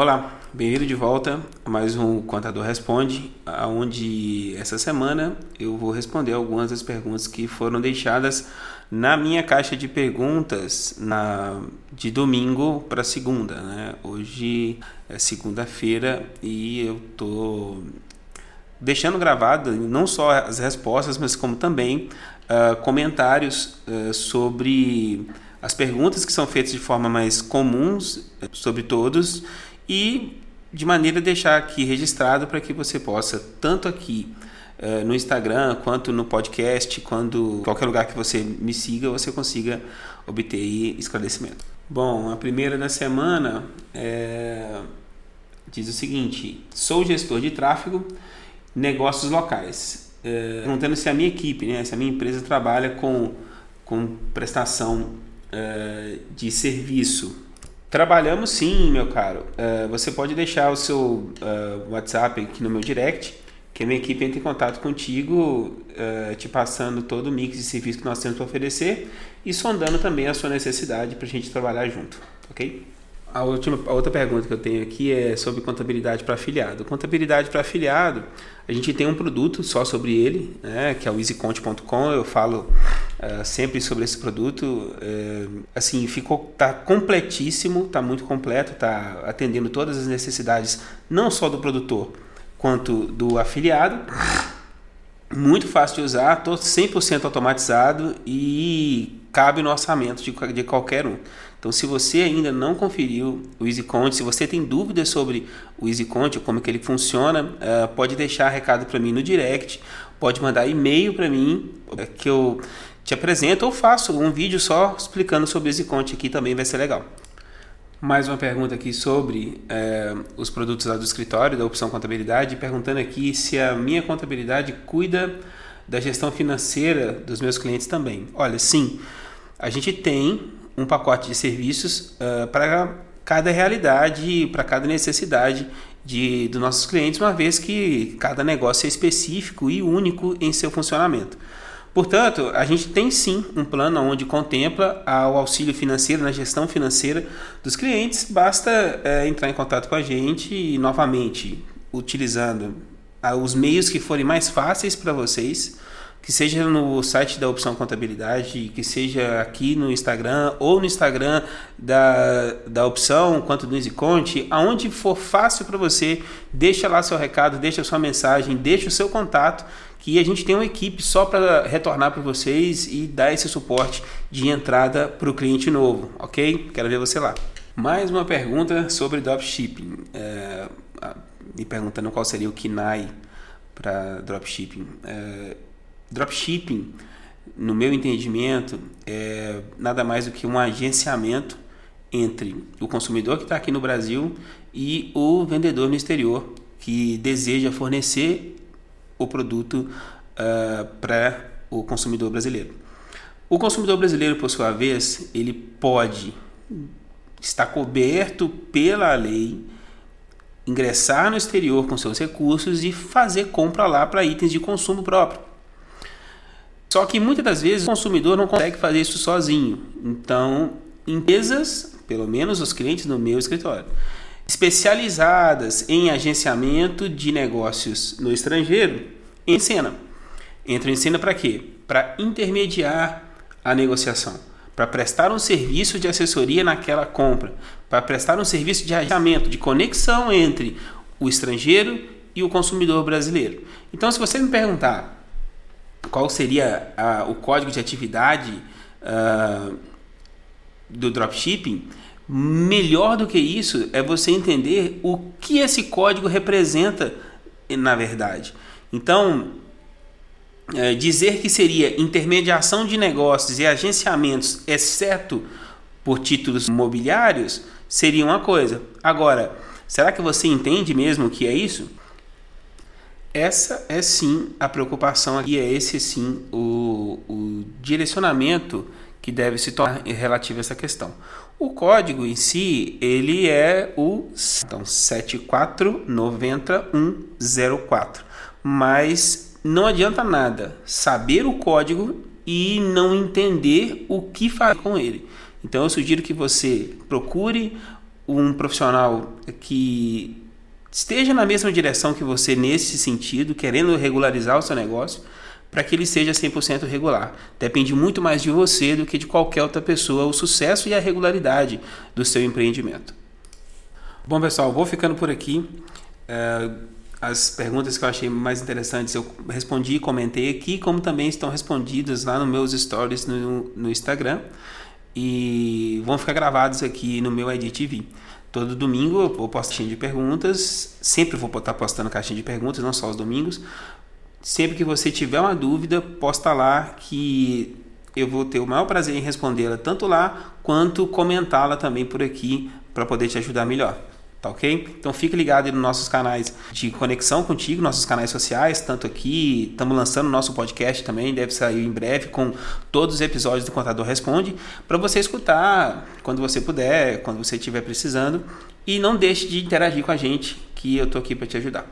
Olá, bem-vindo de volta a mais um Contador Responde, onde essa semana eu vou responder algumas das perguntas que foram deixadas na minha caixa de perguntas na, de domingo para segunda. Né? Hoje é segunda-feira e eu estou deixando gravado não só as respostas, mas como também uh, comentários uh, sobre as perguntas que são feitas de forma mais comuns sobre todos e de maneira a deixar aqui registrado para que você possa, tanto aqui uh, no Instagram, quanto no podcast, quando qualquer lugar que você me siga, você consiga obter esclarecimento. Bom, a primeira da semana é, diz o seguinte: sou gestor de tráfego, negócios locais. É, perguntando se a minha equipe, né, se a minha empresa trabalha com, com prestação é, de serviço Trabalhamos sim, meu caro. Uh, você pode deixar o seu uh, WhatsApp aqui no meu direct, que a minha equipe entra em contato contigo, uh, te passando todo o mix de serviços que nós temos para oferecer e sondando também a sua necessidade para a gente trabalhar junto, ok? A, última, a outra pergunta que eu tenho aqui é sobre contabilidade para afiliado. Contabilidade para afiliado, a gente tem um produto só sobre ele, né, que é o easyconte.com. Eu falo uh, sempre sobre esse produto. Uh, assim, ficou tá completíssimo, tá muito completo, tá atendendo todas as necessidades, não só do produtor quanto do afiliado. Muito fácil de usar, todo 100% automatizado e cabe no orçamento de, de qualquer um. Então, se você ainda não conferiu o EasyConte, se você tem dúvidas sobre o EasyConte, como que ele funciona, uh, pode deixar recado para mim no direct, pode mandar e-mail para mim, uh, que eu te apresento ou faço um vídeo só explicando sobre o EasyConte aqui também vai ser legal. Mais uma pergunta aqui sobre uh, os produtos lá do escritório, da opção contabilidade, perguntando aqui se a minha contabilidade cuida da gestão financeira dos meus clientes também. Olha, sim, a gente tem um pacote de serviços uh, para cada realidade, para cada necessidade de, dos nossos clientes, uma vez que cada negócio é específico e único em seu funcionamento. Portanto, a gente tem sim um plano onde contempla o auxílio financeiro na gestão financeira dos clientes. Basta é, entrar em contato com a gente e, novamente, utilizando os meios que forem mais fáceis para vocês que seja no site da Opção Contabilidade, que seja aqui no Instagram ou no Instagram da, da Opção, quanto do EasyConte, aonde for fácil para você, deixa lá seu recado, deixa sua mensagem, deixa o seu contato, que a gente tem uma equipe só para retornar para vocês e dar esse suporte de entrada para o cliente novo, ok? Quero ver você lá. Mais uma pergunta sobre dropshipping. É, me perguntando qual seria o KINAI para dropshipping. É, Dropshipping, no meu entendimento, é nada mais do que um agenciamento entre o consumidor que está aqui no Brasil e o vendedor no exterior que deseja fornecer o produto uh, para o consumidor brasileiro. O consumidor brasileiro, por sua vez, ele pode estar coberto pela lei, ingressar no exterior com seus recursos e fazer compra lá para itens de consumo próprio. Só que muitas das vezes o consumidor não consegue fazer isso sozinho. Então, empresas, pelo menos os clientes no meu escritório, especializadas em agenciamento de negócios no estrangeiro, em cena. Entram em cena para quê? Para intermediar a negociação, para prestar um serviço de assessoria naquela compra, para prestar um serviço de agenciamento, de conexão entre o estrangeiro e o consumidor brasileiro. Então, se você me perguntar qual seria uh, o código de atividade uh, do dropshipping, melhor do que isso é você entender o que esse código representa na verdade. Então, é, dizer que seria intermediação de negócios e agenciamentos, exceto por títulos imobiliários, seria uma coisa. Agora, será que você entende mesmo o que é isso? Essa é sim a preocupação aqui, é esse sim o, o direcionamento que deve se tornar relativo a essa questão. O código em si, ele é o então, 749104. Mas não adianta nada saber o código e não entender o que fazer com ele. Então eu sugiro que você procure um profissional que esteja na mesma direção que você nesse sentido, querendo regularizar o seu negócio, para que ele seja 100% regular. Depende muito mais de você do que de qualquer outra pessoa o sucesso e a regularidade do seu empreendimento. Bom, pessoal, vou ficando por aqui. É, as perguntas que eu achei mais interessantes eu respondi e comentei aqui, como também estão respondidas lá nos meus stories no, Instagram e vão ficar gravados aqui no meu IDTV. Todo domingo eu posto caixinha de perguntas, sempre vou estar postando caixinha de perguntas, não só os domingos. Sempre que você tiver uma dúvida, posta lá que eu vou ter o maior prazer em respondê-la tanto lá quanto comentá-la também por aqui para poder te ajudar melhor. Tá ok? Então fique ligado nos nossos canais de conexão contigo, nossos canais sociais, tanto aqui, estamos lançando nosso podcast também, deve sair em breve com todos os episódios do Contador Responde, para você escutar quando você puder, quando você estiver precisando. E não deixe de interagir com a gente, que eu estou aqui para te ajudar.